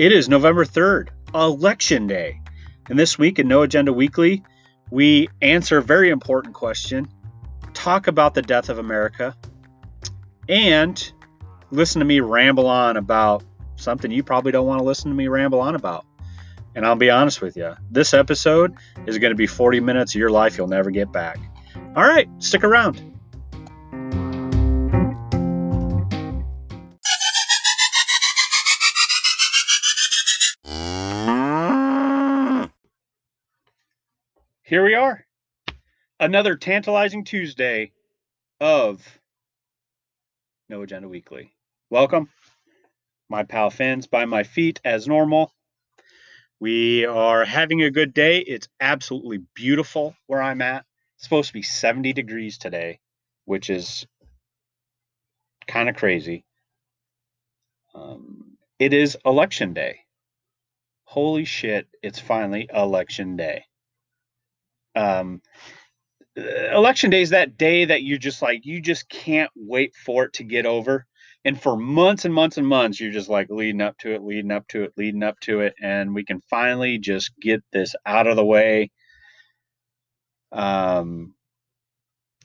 It is November 3rd, Election Day. And this week in No Agenda Weekly, we answer a very important question, talk about the death of America, and listen to me ramble on about something you probably don't want to listen to me ramble on about. And I'll be honest with you, this episode is going to be 40 minutes of your life you'll never get back. All right, stick around. Here we are. Another tantalizing Tuesday of No Agenda Weekly. Welcome. My pal Finn's by my feet as normal. We are having a good day. It's absolutely beautiful where I'm at. It's supposed to be 70 degrees today, which is kind of crazy. Um, it is election day. Holy shit, it's finally election day. Um, election day is that day that you just like, you just can't wait for it to get over. And for months and months and months you're just like leading up to it leading up to it leading up to it and we can finally just get this out of the way um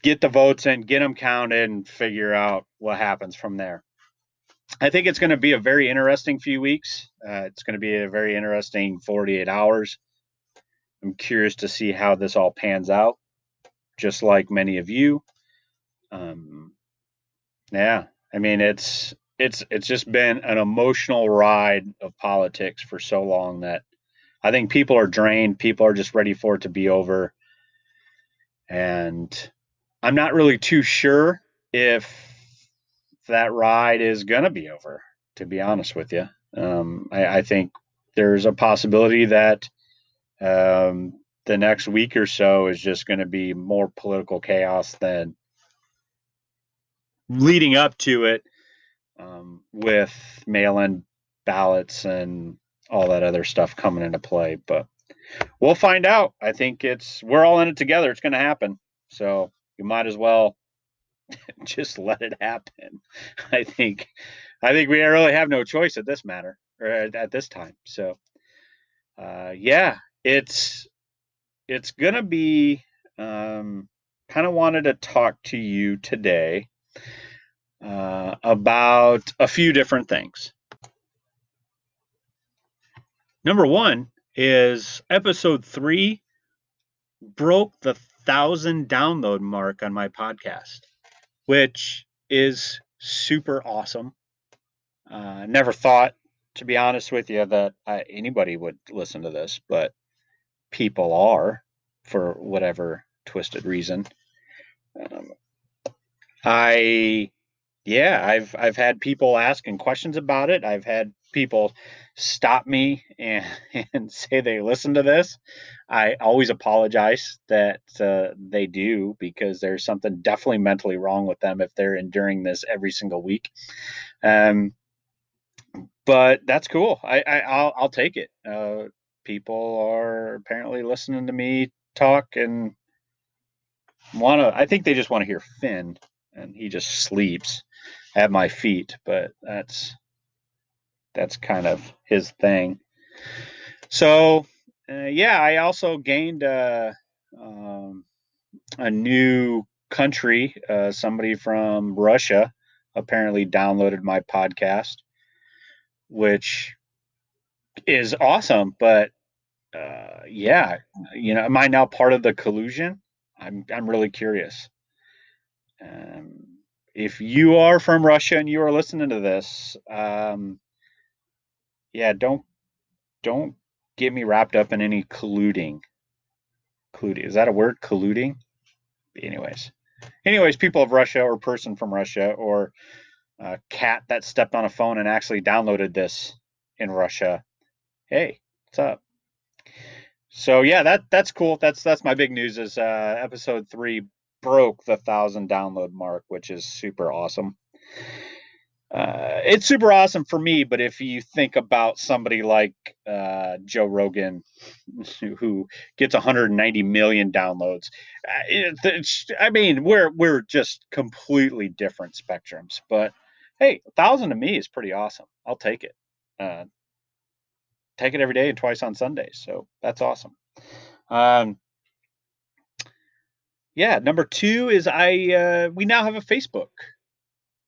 get the votes in get them counted and figure out what happens from there. I think it's going to be a very interesting few weeks. Uh, it's going to be a very interesting 48 hours i'm curious to see how this all pans out just like many of you um yeah I mean, it's it's it's just been an emotional ride of politics for so long that I think people are drained. People are just ready for it to be over. And I'm not really too sure if that ride is to be over, to be honest with you. Um, I, I, think there's a possibility that um, the next week or so is just going to be more political chaos than leading up to it um, with mail-in ballots and all that other stuff coming into play. But we'll find out. I think it's we're all in it together. It's going to happen. So you might as well just let it happen. I think I think we really have no choice at this matter or at, at this time. So uh, yeah, it's it's gonna be um, kind of wanted to talk to you today uh, about a few different things. Number one is episode three broke the thousand download mark on my podcast, which is super awesome. Uh, never thought, to be honest with you, that I, anybody would listen to this, but people are for whatever twisted reason. Um, I yeah, I've I've had people asking questions about it. I've had people stop me and, and say they listen to this. I always apologize that uh, they do because there's something definitely mentally wrong with them if they're enduring this every single week. Um, but that's cool. I, I will I'll take it. Uh, people are apparently listening to me talk and want to. I think they just want to hear Finn, and he just sleeps at my feet, but that's that's kind of his thing. So, uh, yeah, I also gained a uh, um, a new country. Uh, somebody from Russia apparently downloaded my podcast, which is awesome. But uh, yeah, you know, am I now part of the collusion? I'm I'm really curious. Um, if you are from Russia and you are listening to this, um, yeah, don't don't get me wrapped up in any colluding. Colluding is that a word? Colluding. Anyways, anyways, people of Russia or person from Russia or a cat that stepped on a phone and actually downloaded this in Russia. Hey, what's up? So yeah, that that's cool. That's that's my big news. Is uh, episode three broke the thousand download mark, which is super awesome. Uh, it's super awesome for me, but if you think about somebody like uh, Joe Rogan, who gets 190 million downloads, uh, I mean, we're we're just completely different spectrums. But hey, a thousand to me is pretty awesome. I'll take it. Uh, take it every day and twice on Sundays. So that's awesome. Um, yeah, number two is I uh, we now have a Facebook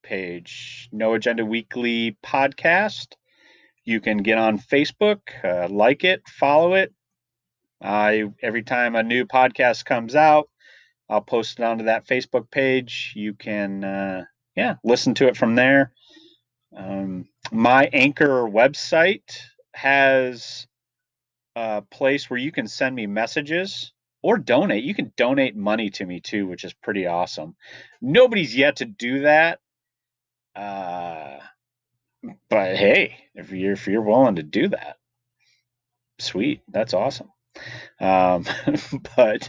page, No Agenda Weekly Podcast. You can get on Facebook, uh, like it, follow it. I every time a new podcast comes out, I'll post it onto that Facebook page. You can, uh, yeah, listen to it from there. Um, my Anchor website has a place where you can send me messages or donate. You can donate money to me too, which is pretty awesome. Nobody's yet to do that. Uh, but hey, if you're if you're willing to do that, sweet, that's awesome. Um, but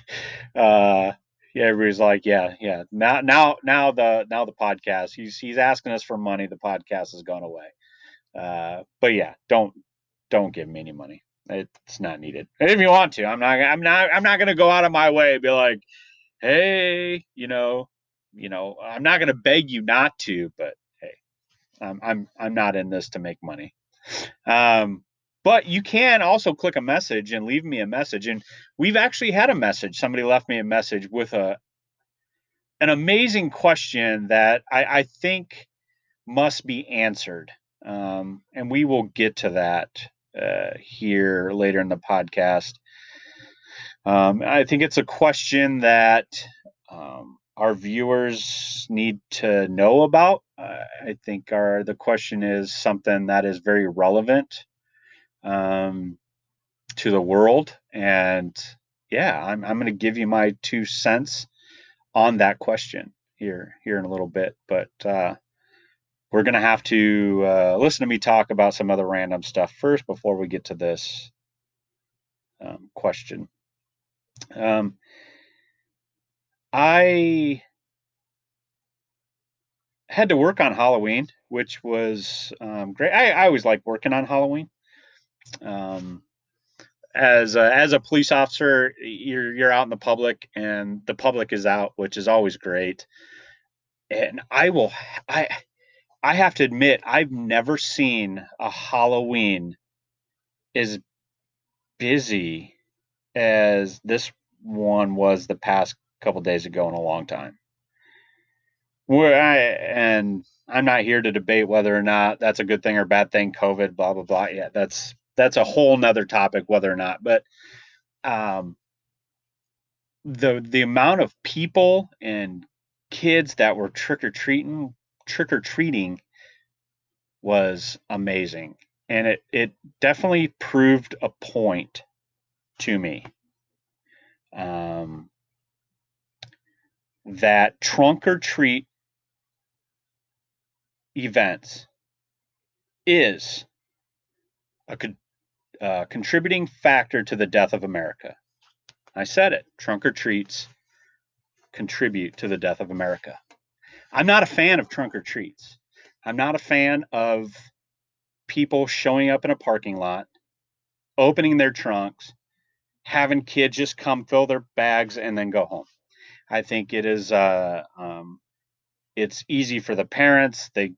uh, yeah, everybody's like, yeah, yeah. Now, now, now the now the podcast. He's he's asking us for money. The podcast has gone away. Uh, but yeah, don't don't give me any money. It's not needed. And if you want to, I'm not. I'm not. I'm not going to go out of my way and be like, hey, you know, you know, I'm not going to beg you not to. But hey, I'm I'm I'm not in this to make money. Um, but you can also click a message and leave me a message. And we've actually had a message. Somebody left me a message with a an amazing question that I, I think must be answered. Um, and we will get to that uh, here later in the podcast. Um, I think it's a question that um, our viewers need to know about. Uh, I think our the question is something that is very relevant um, to the world. And yeah, I'm, I'm going to give you my two cents on that question here here in a little bit. But uh, we're going to have to uh, listen to me talk about some other random stuff first before we get to this um, question. Um, I had to work on Halloween, which was um, great. I, I always like working on Halloween. Um, as a, as a police officer, you're you're out in the public, and the public is out, which is always great. And I will, I I have to admit, I've never seen a Halloween as busy as this one was the past couple days ago in a long time. Where I and I'm not here to debate whether or not that's a good thing or bad thing, COVID, blah blah blah. Yeah, that's that's a whole nother topic whether or not but um the the amount of people and kids that were trick-or-treating trick-or-treating was amazing and it it definitely proved a point to me um that trunk or treat events is a uh, contributing factor to the death of America. I said it. Trunk or treats contribute to the death of America. I'm not a fan of trunk or treats. I'm not a fan of people showing up in a parking lot, opening their trunks, having kids just come fill their bags and then go home. I think it is uh, um, it's easy for the parents. They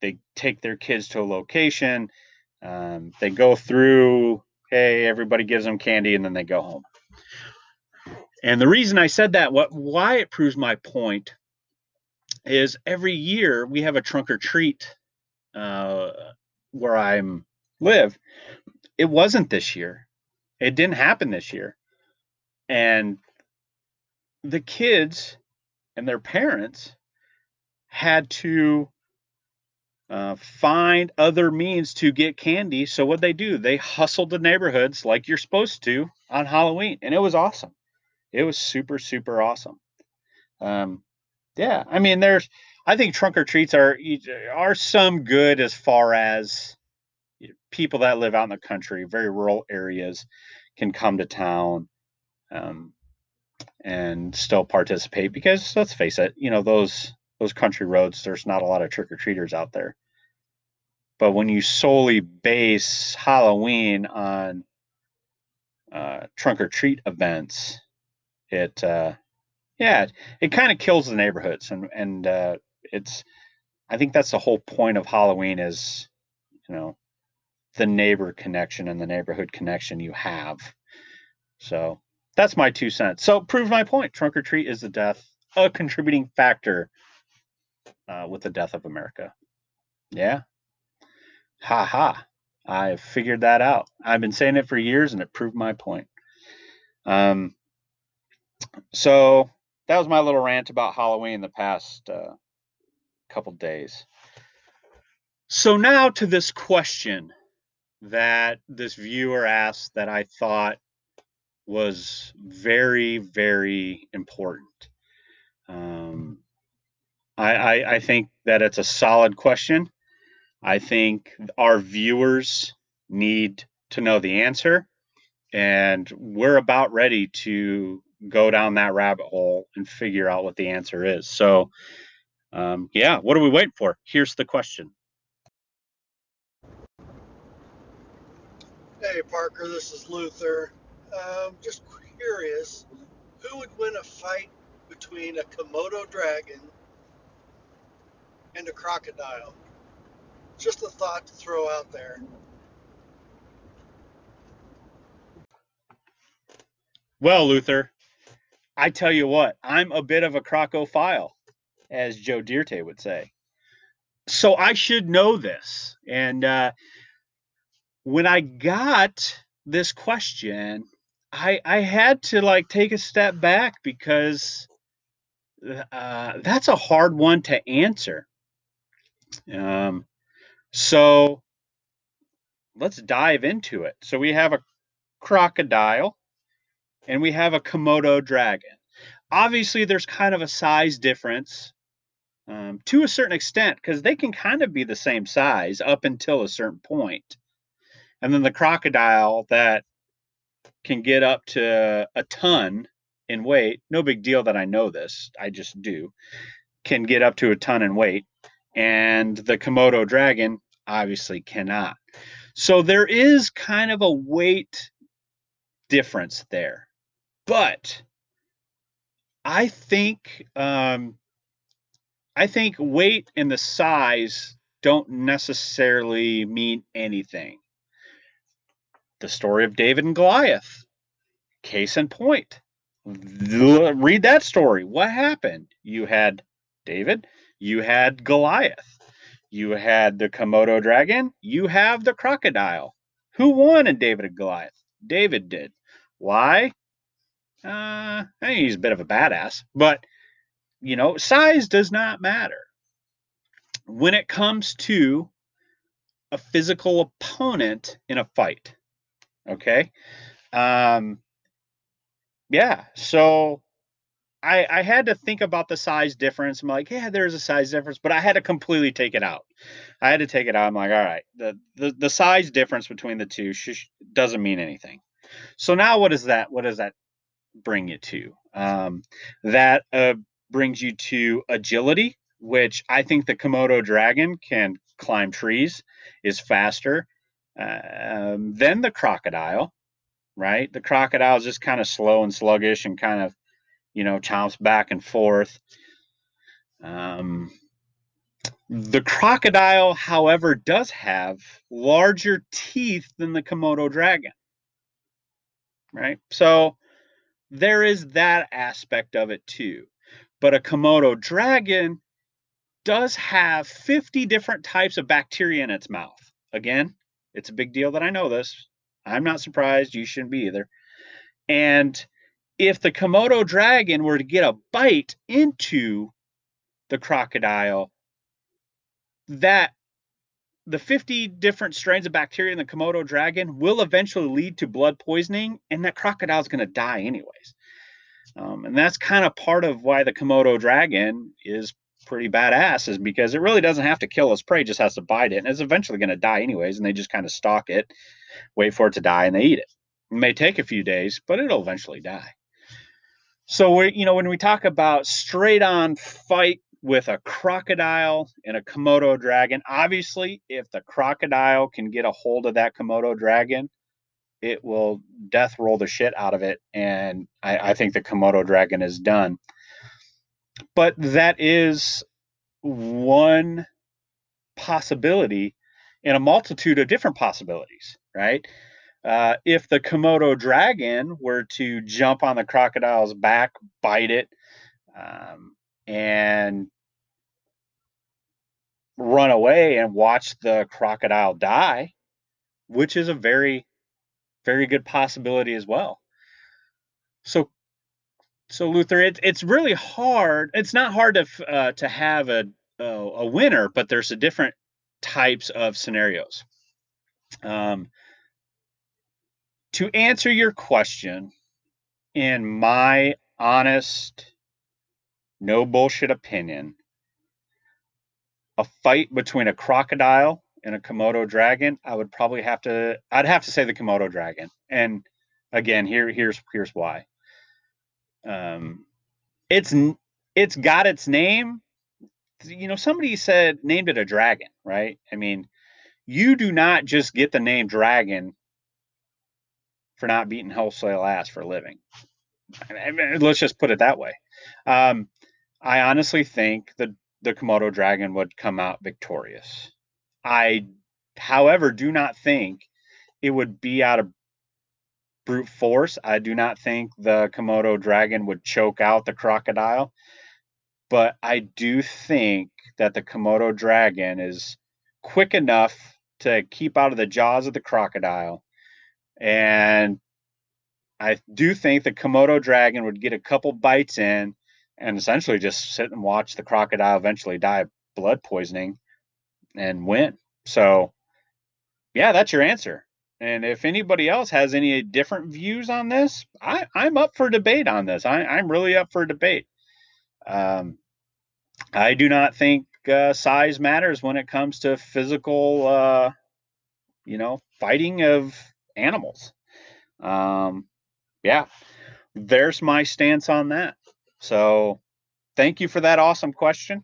they take their kids to a location um, they go through, hey, everybody gives them candy, and then they go home. And the reason I said that, what why it proves my point, is every year we have a trunk or treat uh, where I'm live. It wasn't this year. It didn't happen this year. And the kids and their parents had to uh, find other means to get candy. So what they do, they hustled the neighborhoods like you're supposed to on Halloween, and it was awesome. It was super super awesome. Um, yeah, I mean, there's I think trunk or treats are are some good as far as people that live out in the country, very rural areas, can come to town. Um, and still participate because let's face it, you know those those country roads, there's not a lot of trick or treaters out there. But when you solely base Halloween on uh, trunk or treat events, it uh, yeah, it, it kind of kills the neighborhoods, and and uh, it's I think that's the whole point of Halloween is you know the neighbor connection and the neighborhood connection you have. So that's my two cents. So prove my point. Trunk or treat is the death, a contributing factor uh, with the death of America. Yeah. Ha ha. I figured that out. I've been saying it for years and it proved my point. Um, so that was my little rant about Halloween the past uh, couple days. So now to this question that this viewer asked that I thought was very, very important. Um, I, I, I think that it's a solid question. I think our viewers need to know the answer, and we're about ready to go down that rabbit hole and figure out what the answer is. So, um, yeah, what are we waiting for? Here's the question. Hey Parker, this is Luther. Um, just curious, who would win a fight between a Komodo dragon and a crocodile? Just a thought to throw out there. Well, Luther, I tell you what, I'm a bit of a crocophile, as Joe Dirt would say. So I should know this. And uh, when I got this question, I I had to like take a step back because uh, that's a hard one to answer. Um, so let's dive into it. So we have a crocodile and we have a Komodo dragon. Obviously, there's kind of a size difference um, to a certain extent because they can kind of be the same size up until a certain point. And then the crocodile that can get up to a ton in weight, no big deal that I know this, I just do, can get up to a ton in weight. And the Komodo dragon obviously cannot. So there is kind of a weight difference there. But I think um, I think weight and the size don't necessarily mean anything. The story of David and Goliath, case in point. Read that story. What happened? You had David, you had Goliath, you had the Komodo dragon, you have the crocodile. Who won in David and Goliath? David did. Why? Uh, he's a bit of a badass, but you know, size does not matter when it comes to a physical opponent in a fight. Okay. Um, yeah. So I, I had to think about the size difference. I'm like, yeah, there's a size difference, but I had to completely take it out. I had to take it out. I'm like, all right, the the, the size difference between the two sh- doesn't mean anything. So now, what is that? What does that bring you to? Um, that uh, brings you to agility, which I think the Komodo dragon can climb trees, is faster um, than the crocodile. Right, the crocodile is just kind of slow and sluggish and kind of you know, chomps back and forth. Um, the crocodile, however, does have larger teeth than the Komodo dragon. Right? So there is that aspect of it too. But a Komodo dragon does have 50 different types of bacteria in its mouth. Again, it's a big deal that I know this. I'm not surprised. You shouldn't be either. And if the Komodo dragon were to get a bite into the crocodile, that the 50 different strains of bacteria in the Komodo dragon will eventually lead to blood poisoning, and that crocodile is going to die anyways. Um, and that's kind of part of why the Komodo dragon is pretty badass, is because it really doesn't have to kill its prey, just has to bite it, and it's eventually going to die anyways. And they just kind of stalk it, wait for it to die, and they eat it. It may take a few days, but it'll eventually die. So we, you know, when we talk about straight on fight with a crocodile and a Komodo dragon, obviously, if the crocodile can get a hold of that Komodo dragon, it will death roll the shit out of it, and I, I think the Komodo dragon is done. But that is one possibility in a multitude of different possibilities, right? Uh, if the Komodo dragon were to jump on the crocodile's back, bite it, um, and run away and watch the crocodile die, which is a very, very good possibility as well. So, so Luther, it's it's really hard. It's not hard to uh, to have a a winner, but there's a different types of scenarios. Um, to answer your question, in my honest, no bullshit opinion, a fight between a crocodile and a Komodo dragon, I would probably have to I'd have to say the Komodo dragon. And again, here here's here's why. Um it's it's got its name. You know, somebody said named it a dragon, right? I mean, you do not just get the name dragon for not beating wholesale ass for a living. I mean, let's just put it that way. Um, I honestly think the the Komodo dragon would come out victorious. I, however, do not think it would be out of brute force. I do not think the Komodo dragon would choke out the crocodile, but I do think that the Komodo dragon is quick enough to keep out of the jaws of the crocodile. And I do think the Komodo dragon would get a couple bites in and essentially just sit and watch the crocodile eventually die of blood poisoning and win. So, yeah, that's your answer. And if anybody else has any different views on this, I, I'm up for debate on this. I, I'm really up for debate. Um, I do not think uh, size matters when it comes to physical, uh, you know, fighting of animals. Um, yeah, there's my stance on that. So thank you for that awesome question.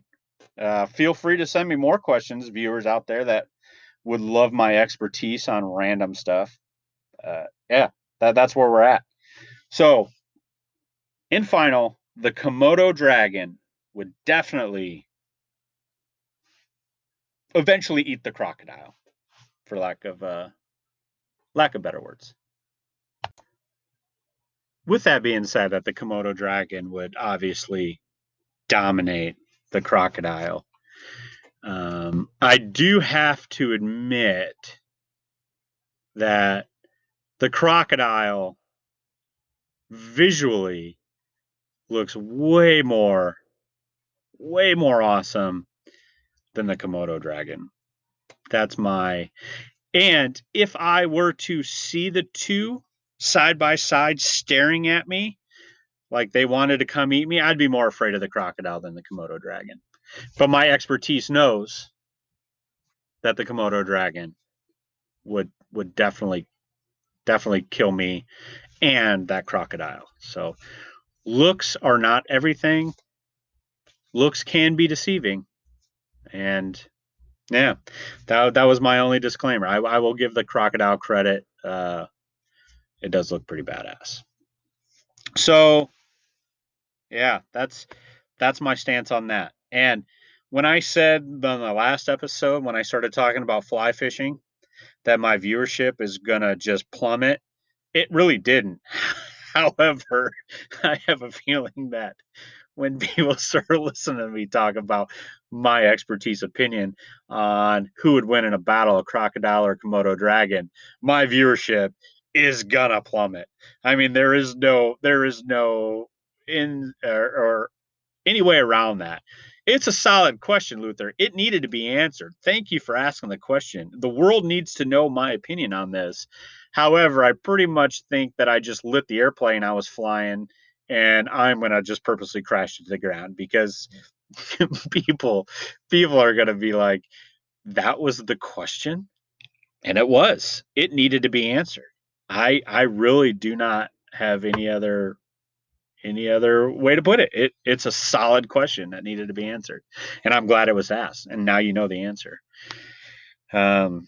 Uh, feel free to send me more questions, viewers out there that would love my expertise on random stuff. Uh, yeah, that, that's where we're at. So, in final, the Komodo dragon would definitely eventually eat the crocodile, for lack of uh, lack of better words with that being said, that the Komodo dragon would obviously dominate the crocodile. Um, I do have to admit that the crocodile visually looks way more, way more awesome than the Komodo dragon. That's my. And if I were to see the two side by side staring at me like they wanted to come eat me, I'd be more afraid of the crocodile than the Komodo dragon. But my expertise knows that the Komodo dragon would would definitely definitely kill me and that crocodile. So looks are not everything. Looks can be deceiving. And yeah, that, that was my only disclaimer. I, I will give the crocodile credit. Uh, it does look pretty badass. So yeah, that's that's my stance on that. And when I said on the last episode, when I started talking about fly fishing, that my viewership is gonna just plummet, it really didn't. However, I have a feeling that when people start listening to me talk about my expertise opinion on who would win in a battle, a crocodile or a Komodo dragon, my viewership is gonna plummet. I mean, there is no there is no in or, or any way around that. It's a solid question, Luther. It needed to be answered. Thank you for asking the question. The world needs to know my opinion on this. However, I pretty much think that I just lit the airplane I was flying and I'm going to just purposely crash into the ground because people people are going to be like that was the question and it was. It needed to be answered. I I really do not have any other any other way to put it. It it's a solid question that needed to be answered, and I'm glad it was asked. And now you know the answer. Um,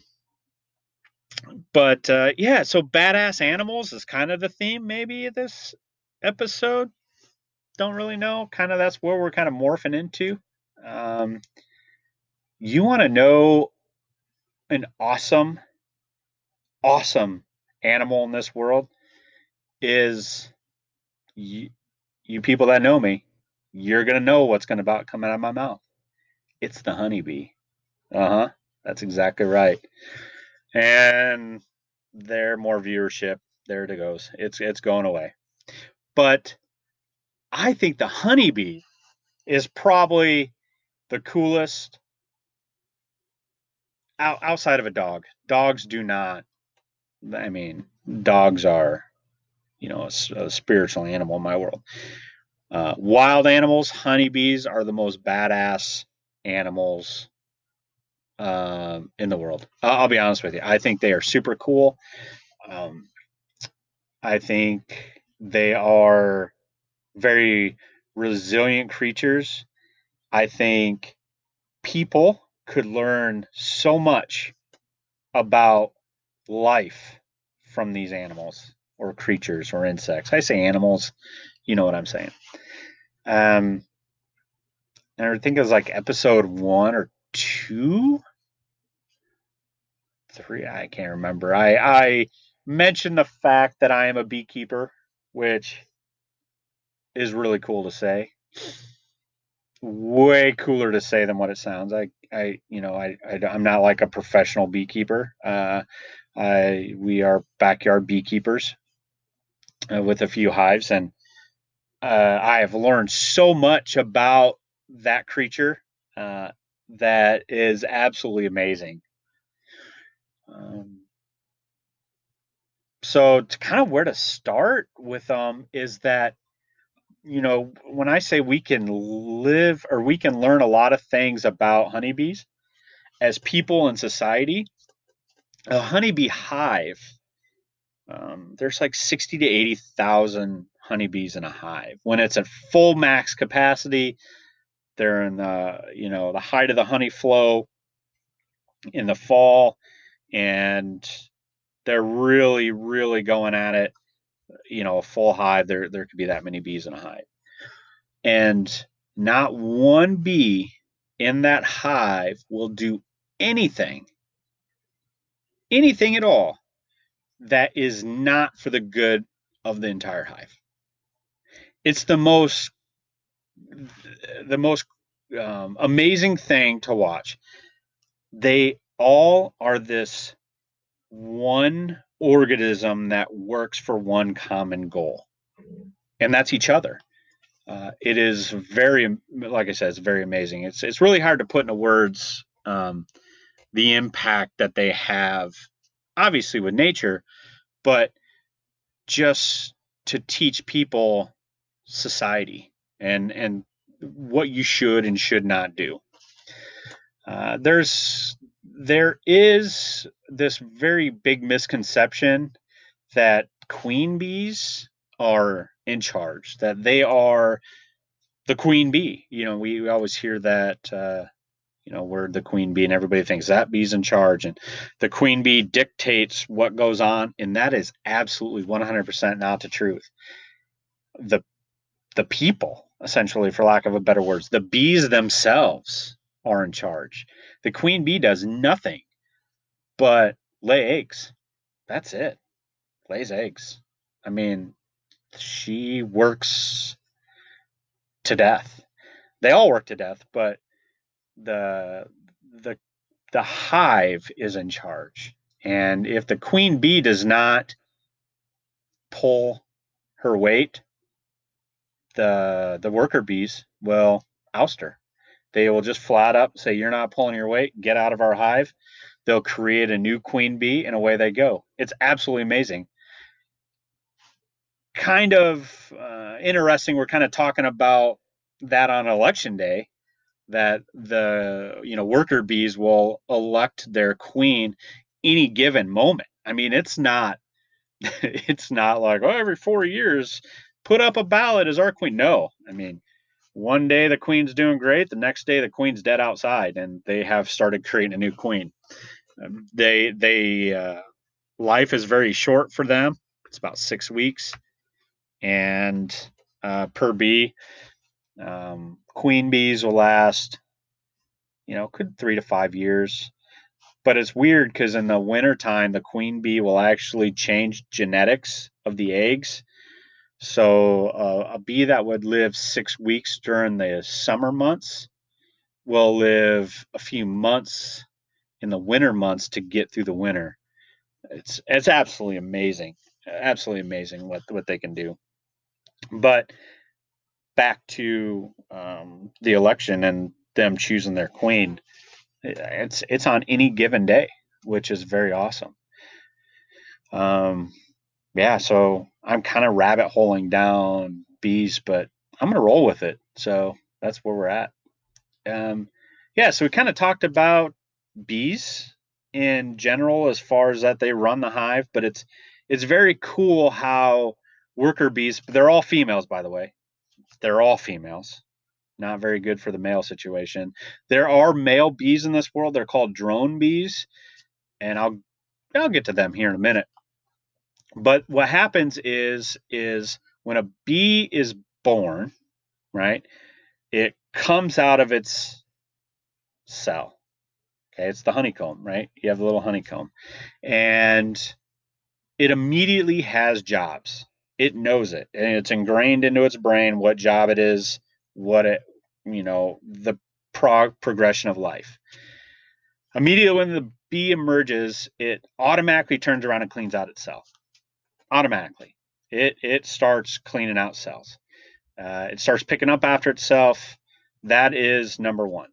but uh, yeah, so badass animals is kind of the theme maybe this episode. Don't really know. Kind of that's where we're kind of morphing into. Um, you want to know an awesome, awesome animal in this world is you, you people that know me, you're gonna know what's gonna about come out of my mouth. It's the honeybee. Uh huh. That's exactly right. And there, more viewership. There it goes. It's it's going away. But I think the honeybee is probably the coolest out, outside of a dog. Dogs do not. I mean, dogs are, you know, a, a spiritual animal in my world. Uh, wild animals, honeybees are the most badass animals um, in the world. I'll, I'll, be honest with you. I think they are super cool. Um, I think they are very resilient creatures. I think people could learn so much about life from these animals or creatures or insects. I say animals, you know what I'm saying. Um, I think it was like episode one or two, three. I can't remember. I I mentioned the fact that I am a beekeeper, which is really cool to say. Way cooler to say than what it sounds. I I you know I, I am not like a professional beekeeper. Uh, we are backyard beekeepers uh, with a few hives, and uh, I have learned so much about that creature uh, that is absolutely amazing. Um, so, to kind of where to start with them um, is that you know when I say we can live or we can learn a lot of things about honeybees as people in society, a honeybee hive. Um, there's like 60 to 80,000 honeybees in a hive. When it's at full max capacity, they're in the you know the height of the honey flow in the fall, and they're really really going at it. You know, a full hive there there could be that many bees in a hive, and not one bee in that hive will do anything, anything at all that is not for the good of the entire hive. It's the most the most um, amazing thing to watch. They all are this one organism that works for one common goal, and that's each other. Uh, it is very, like I said, it's very amazing. It's it's really hard to put into words um, the impact that they have, obviously with nature, but just to teach people society and and what you should and should not do. Uh, there's there is this very big misconception that queen bees are in charge, that they are the queen bee. You know, we, we always hear that, uh, you know, we're the queen bee, and everybody thinks that bee's in charge, and the queen bee dictates what goes on, and that is absolutely 100% not the truth. The the people essentially, for lack of a better words. The bees themselves are in charge. The queen bee does nothing but lay eggs. That's it. Lays eggs. I mean, she works to death. They all work to death, but the the the hive is in charge. And if the queen bee does not pull her weight, the the worker bees will oust her. They will just flat up say, "You're not pulling your weight. Get out of our hive." They'll create a new queen bee, and away they go. It's absolutely amazing. Kind of uh, interesting. We're kind of talking about that on election day, that the you know worker bees will elect their queen any given moment. I mean, it's not it's not like oh every four years put up a ballot as our queen. No, I mean, one day the queen's doing great, the next day the queen's dead outside, and they have started creating a new queen. Um, they they uh, life is very short for them. It's about six weeks, and uh, per bee, um, queen bees will last, you know, could three to five years. but it's weird because in the wintertime, the queen bee will actually change genetics of the eggs. So uh, a bee that would live six weeks during the summer months will live a few months in the winter months to get through the winter. It's it's absolutely amazing, absolutely amazing what what they can do. But back to um, the election and them choosing their queen, it's it's on any given day, which is very awesome. Um, yeah, so I'm kind of rabbit holing down bees, but I'm gonna roll with it. So that's where we're at. Um, yeah, so we kind of talked about bees in general as far as that they run the hive, but it's it's very cool how worker bees, they're all females by the way. They're all females. Not very good for the male situation. There are male bees in this world. They're called drone bees, and I'll I'll get to them here in a minute. But what happens is is when a bee is born, right? It comes out of its cell. Okay, it's the honeycomb, right? You have the little honeycomb. And it immediately has jobs. It knows it and it's ingrained into its brain what job it is, what it, you know, the prog- progression of life. Immediately when the bee emerges, it automatically turns around and cleans out itself. Automatically. It it starts cleaning out cells. Uh, it starts picking up after itself. That is number one.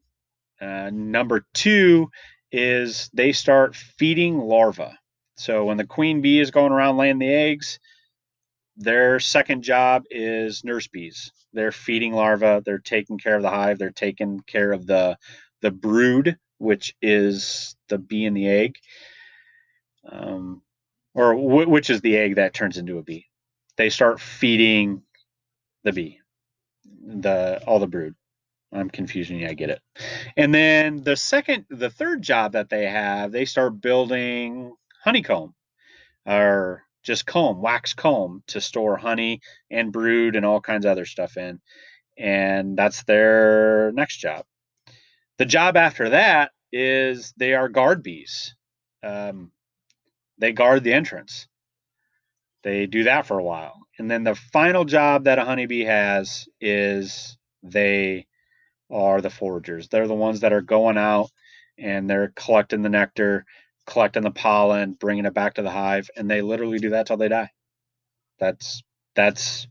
Uh, number two is they start feeding larvae. So when the queen bee is going around laying the eggs, their second job is nurse bees. They're feeding larvae. They're taking care of the hive. They're taking care of the the brood, which is the bee and the egg, um, or w- which is the egg that turns into a bee. They start feeding the bee, the all the brood. I'm confusing you. I get it. And then the second, the third job that they have, they start building honeycomb or just comb, wax comb to store honey and brood and all kinds of other stuff in. And that's their next job. The job after that is they are guard bees. Um, they guard the entrance. They do that for a while. And then the final job that a honeybee has is they are the foragers. They're the ones that are going out and they're collecting the nectar, collecting the pollen, bringing it back to the hive, and they literally do that till they die. That's that's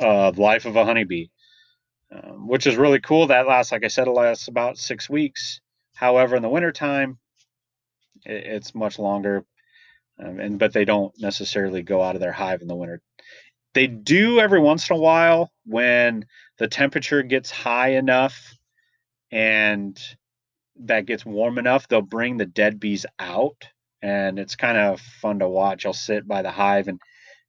uh, life of a honeybee, um, which is really cool. That lasts, like I said, it lasts about six weeks. However, in the wintertime, it, it's much longer, um, and but they don't necessarily go out of their hive in the winter. They do every once in a while when the temperature gets high enough and that gets warm enough, they'll bring the dead bees out. And it's kind of fun to watch. I'll sit by the hive and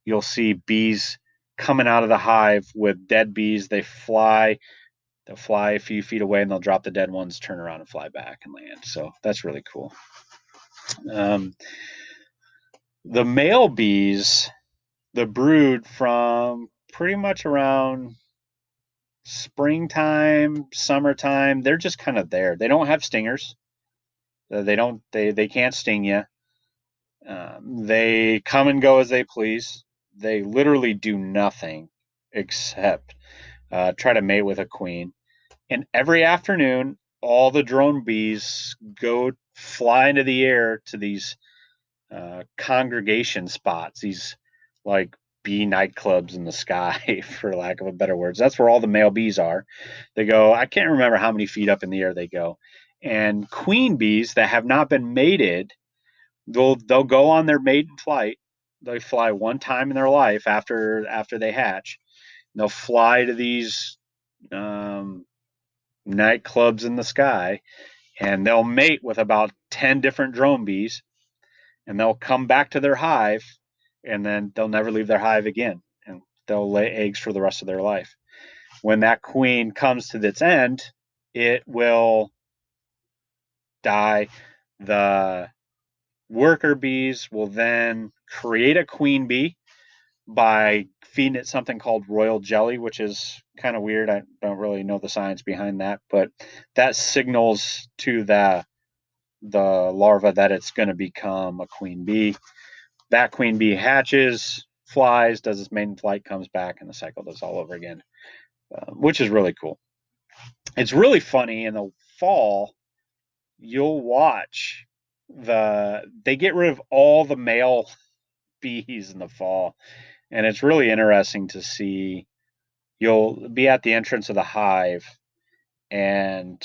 you'll see bees coming out of the hive with dead bees. They fly, they'll fly a few feet away and they'll drop the dead ones, turn around and fly back and land. So that's really cool. Um, the male bees, the brood from pretty much around springtime, summertime, they're just kind of there. They don't have stingers. Uh, they don't. They they can't sting you. Um, they come and go as they please. They literally do nothing except uh, try to mate with a queen. And every afternoon, all the drone bees go fly into the air to these uh, congregation spots, these like bee nightclubs in the sky, for lack of a better words. That's where all the male bees are. They go, I can't remember how many feet up in the air they go. And queen bees that have not been mated, they'll they'll go on their maiden flight. They fly one time in their life after after they hatch. they'll fly to these um, nightclubs in the sky, and they'll mate with about ten different drone bees, and they'll come back to their hive and then they'll never leave their hive again and they'll lay eggs for the rest of their life. When that queen comes to its end, it will die. The worker bees will then create a queen bee by feeding it something called royal jelly, which is kind of weird. I don't really know the science behind that, but that signals to the the larva that it's going to become a queen bee. That queen bee hatches, flies, does its maiden flight, comes back, and the cycle does all over again, uh, which is really cool. It's really funny in the fall. You'll watch the they get rid of all the male bees in the fall, and it's really interesting to see. You'll be at the entrance of the hive, and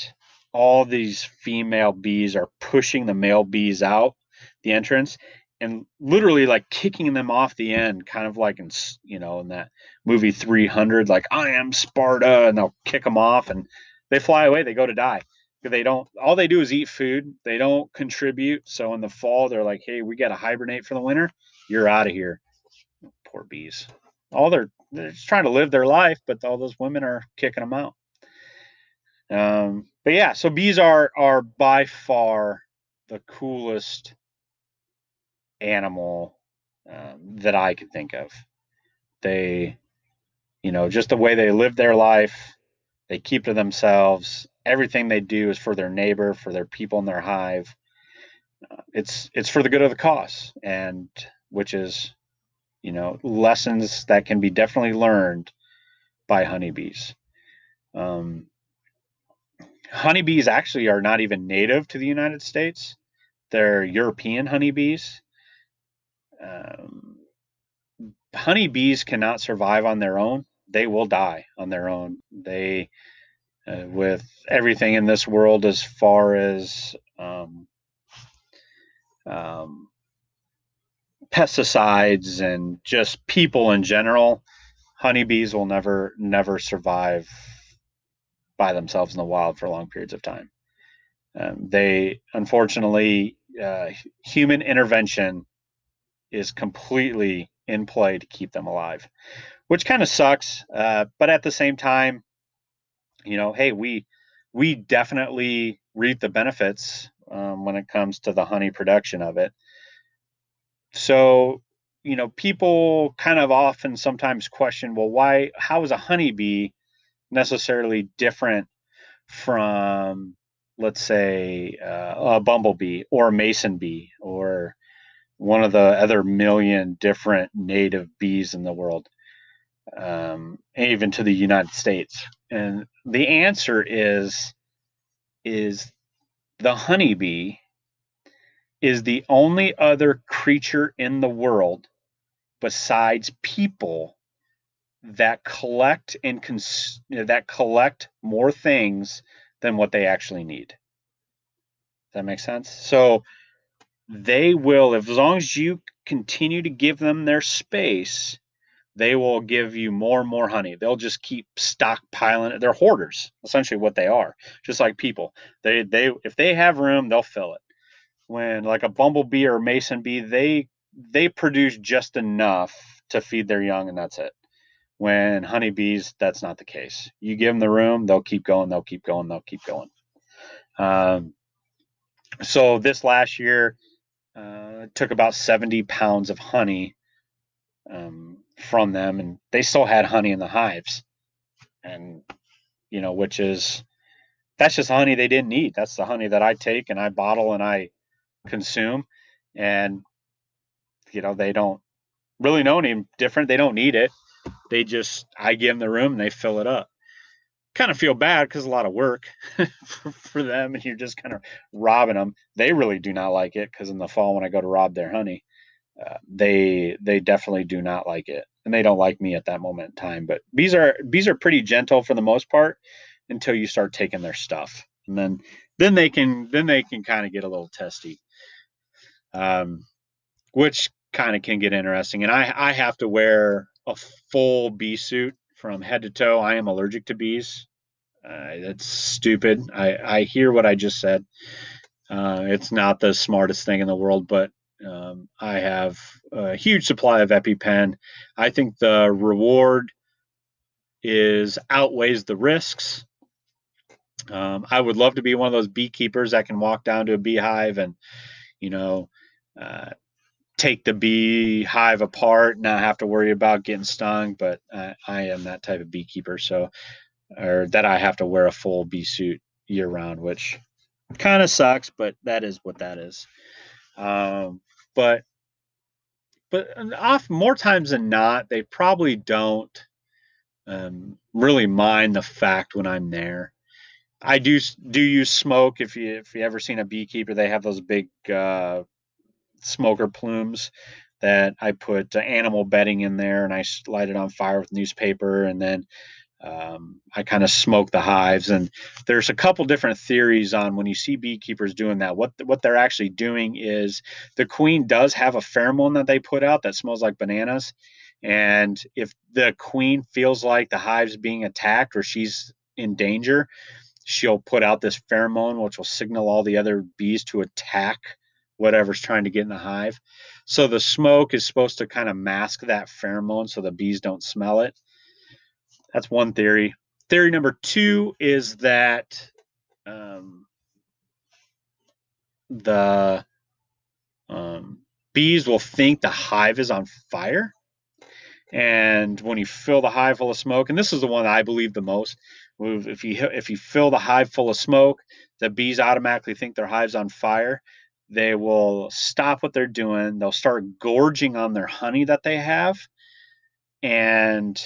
all these female bees are pushing the male bees out the entrance and literally like kicking them off the end, kind of like in you know in that movie 300, like I am Sparta, and they'll kick them off and they fly away. They go to die. They don't. All they do is eat food. They don't contribute. So in the fall, they're like, "Hey, we got to hibernate for the winter. You're out of here." Poor bees. All they're they're just trying to live their life, but all those women are kicking them out. Um, but yeah, so bees are are by far the coolest animal um, that I could think of. They, you know, just the way they live their life, they keep to themselves. Everything they do is for their neighbor, for their people in their hive. Uh, it's it's for the good of the cause, and which is, you know, lessons that can be definitely learned by honeybees. Um, honeybees actually are not even native to the United States. They're European honeybees um, honeybees cannot survive on their own. They will die on their own. They, uh, with everything in this world as far as um, um, pesticides and just people in general, honeybees will never, never survive by themselves in the wild for long periods of time. Um, they, unfortunately, uh, human intervention is completely in play to keep them alive, which kind of sucks. Uh, but at the same time, you know, hey, we we definitely reap the benefits um, when it comes to the honey production of it. So, you know, people kind of often sometimes question, well, why? How is a honeybee necessarily different from, let's say, uh, a bumblebee or a mason bee or one of the other million different native bees in the world, um, even to the United States. And the answer is is the honeybee is the only other creature in the world besides people that collect and cons- that collect more things than what they actually need. Does that make sense? So they will, as long as you continue to give them their space, they will give you more and more honey. They'll just keep stockpiling it. They're hoarders, essentially what they are. Just like people. They they if they have room, they'll fill it. When like a bumblebee or a mason bee, they they produce just enough to feed their young and that's it. When honeybees, that's not the case. You give them the room, they'll keep going, they'll keep going, they'll keep going. Um, so this last year, uh, took about 70 pounds of honey um, from them, and they still had honey in the hives. And, you know, which is, that's just honey they didn't need. That's the honey that I take and I bottle and I consume. And, you know, they don't really know any different. They don't need it. They just, I give them the room and they fill it up kind of feel bad because a lot of work for, for, them and you're just kind of robbing them they really do not like it because in the fall when i go to rob their honey uh, they they definitely do not like it and they don't like me at that moment in time but bees are bees are pretty gentle for the most part until you start taking their stuff and then then they can then they can kind of get a little testy um which kind of can get interesting and i i have to wear a full bee suit from head to toe. I am allergic to bees. Uh, that's stupid. I, I hear what I just said. Uh, it's not the smartest thing in the world, but um, I have a huge supply of EpiPen. I think the reward is outweighs the risks. Um, I would love to be one of those beekeepers that can walk down to a beehive and, you know, uh, take the beehive apart, not have to worry about getting stung. But I, I am that type of beekeeper, so or that I have to wear a full bee suit year round, which kind of sucks, but that is what that is. Um, but but off more times than not, they probably don't um, really mind the fact when I'm there. I do do use smoke. If you if you ever seen a beekeeper, they have those big uh, smoker plumes that I put uh, animal bedding in there, and I light it on fire with newspaper, and then um, I kind of smoke the hives. And there's a couple different theories on when you see beekeepers doing that. What what they're actually doing is the queen does have a pheromone that they put out that smells like bananas, and if the queen feels like the hive's being attacked or she's in danger, she'll put out this pheromone which will signal all the other bees to attack whatever's trying to get in the hive. So the smoke is supposed to kind of mask that pheromone so the bees don't smell it. That's one theory. Theory number two is that um, the um, bees will think the hive is on fire. And when you fill the hive full of smoke, and this is the one I believe the most, if you if you fill the hive full of smoke, the bees automatically think their hive's on fire. They will stop what they're doing. They'll start gorging on their honey that they have, and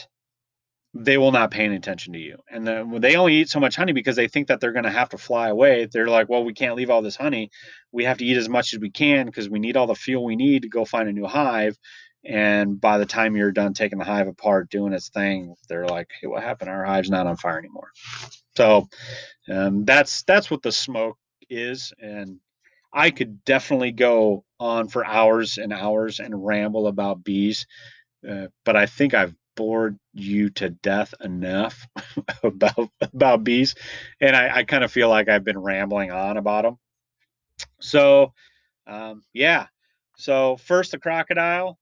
they will not pay any attention to you. And then they only eat so much honey because they think that they're going to have to fly away. They're like, well, we can't leave all this honey. We have to eat as much as we can because we need all the fuel we need to go find a new hive. And by the time you're done taking the hive apart, doing its thing, they're like, hey, what happened? Our hive's not on fire anymore. So um, that's that's what the smoke is. And I could definitely go on for hours and hours and ramble about bees, uh, but I think I've bored you to death enough about about bees, and I, I kind of feel like I've been rambling on about them. So, um, yeah. So first the crocodile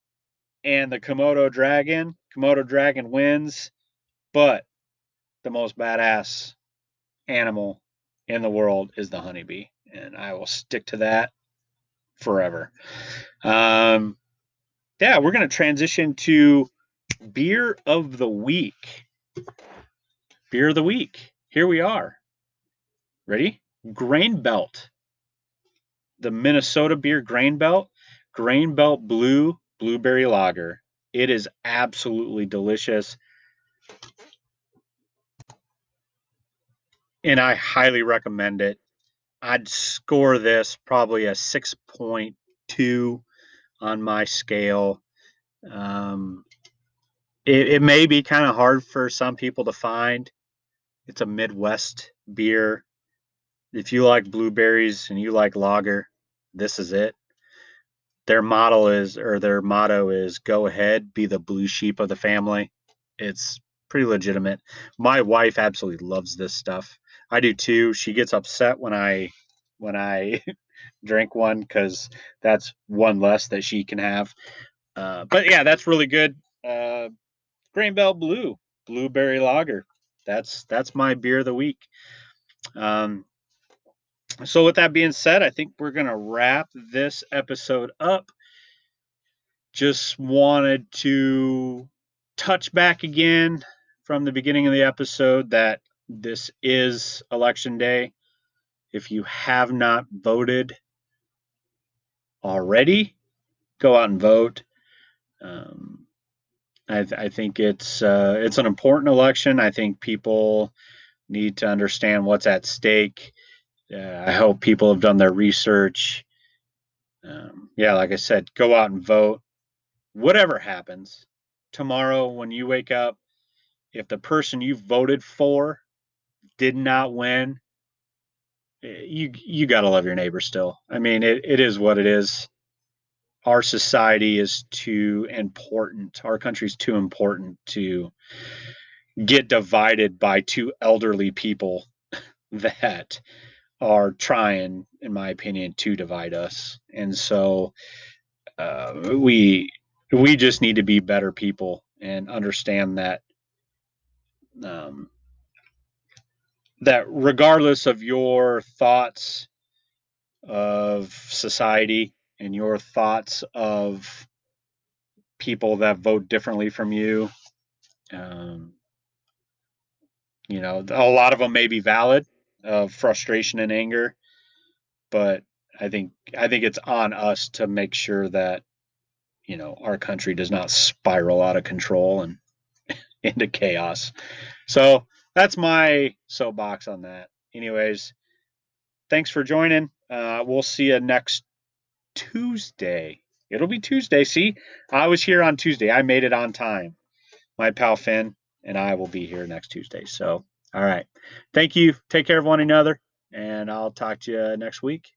and the Komodo dragon. Komodo dragon wins, but the most badass animal in the world is the honeybee and I will stick to that forever. Um, yeah, we're going to transition to beer of the week. Beer of the week. Here we are. Ready? Grain Belt. The Minnesota beer Grain Belt. Grain Belt Blue Blueberry Lager. It is absolutely delicious. And I highly recommend it. I'd score this probably a 6.2 on my scale. Um, it, it may be kind of hard for some people to find. It's a Midwest beer. If you like blueberries and you like lager, this is it. Their model is, or their motto is, go ahead, be the blue sheep of the family. It's pretty legitimate. My wife absolutely loves this stuff. I do too. She gets upset when I when I drink one because that's one less that she can have. Uh, but yeah, that's really good. Uh, Grain Belt Blue Blueberry Lager. That's that's my beer of the week. Um, so with that being said, I think we're gonna wrap this episode up. Just wanted to touch back again from the beginning of the episode that this is election day. If you have not voted already, go out and vote. Um, I, I, think it's uh, it's an important election. I think people need to understand what's at stake. Uh, I hope people have done their research. Um, yeah, like I said, go out and vote. Whatever happens tomorrow when you wake up, if the person you voted for did not win, eh, you you got to love your neighbor still. I mean, it, it is what it is. Our society is too important. Our country's too important to get divided by two elderly people that are trying, in my opinion, to divide us. And so uh, we we just need to be better people and understand that um, that regardless of your thoughts of society and your thoughts of people that vote differently from you, um, you know, a lot of them may be valid of frustration and anger. but I think I think it's on us to make sure that you know our country does not spiral out of control and into chaos. So that's my soapbox on that. Anyways, thanks for joining. Uh, we'll see you next Tuesday. It'll be Tuesday. See, I was here on Tuesday. I made it on time. My pal Finn and I will be here next Tuesday. So, all right. Thank you. Take care of one another, and I'll talk to you next week.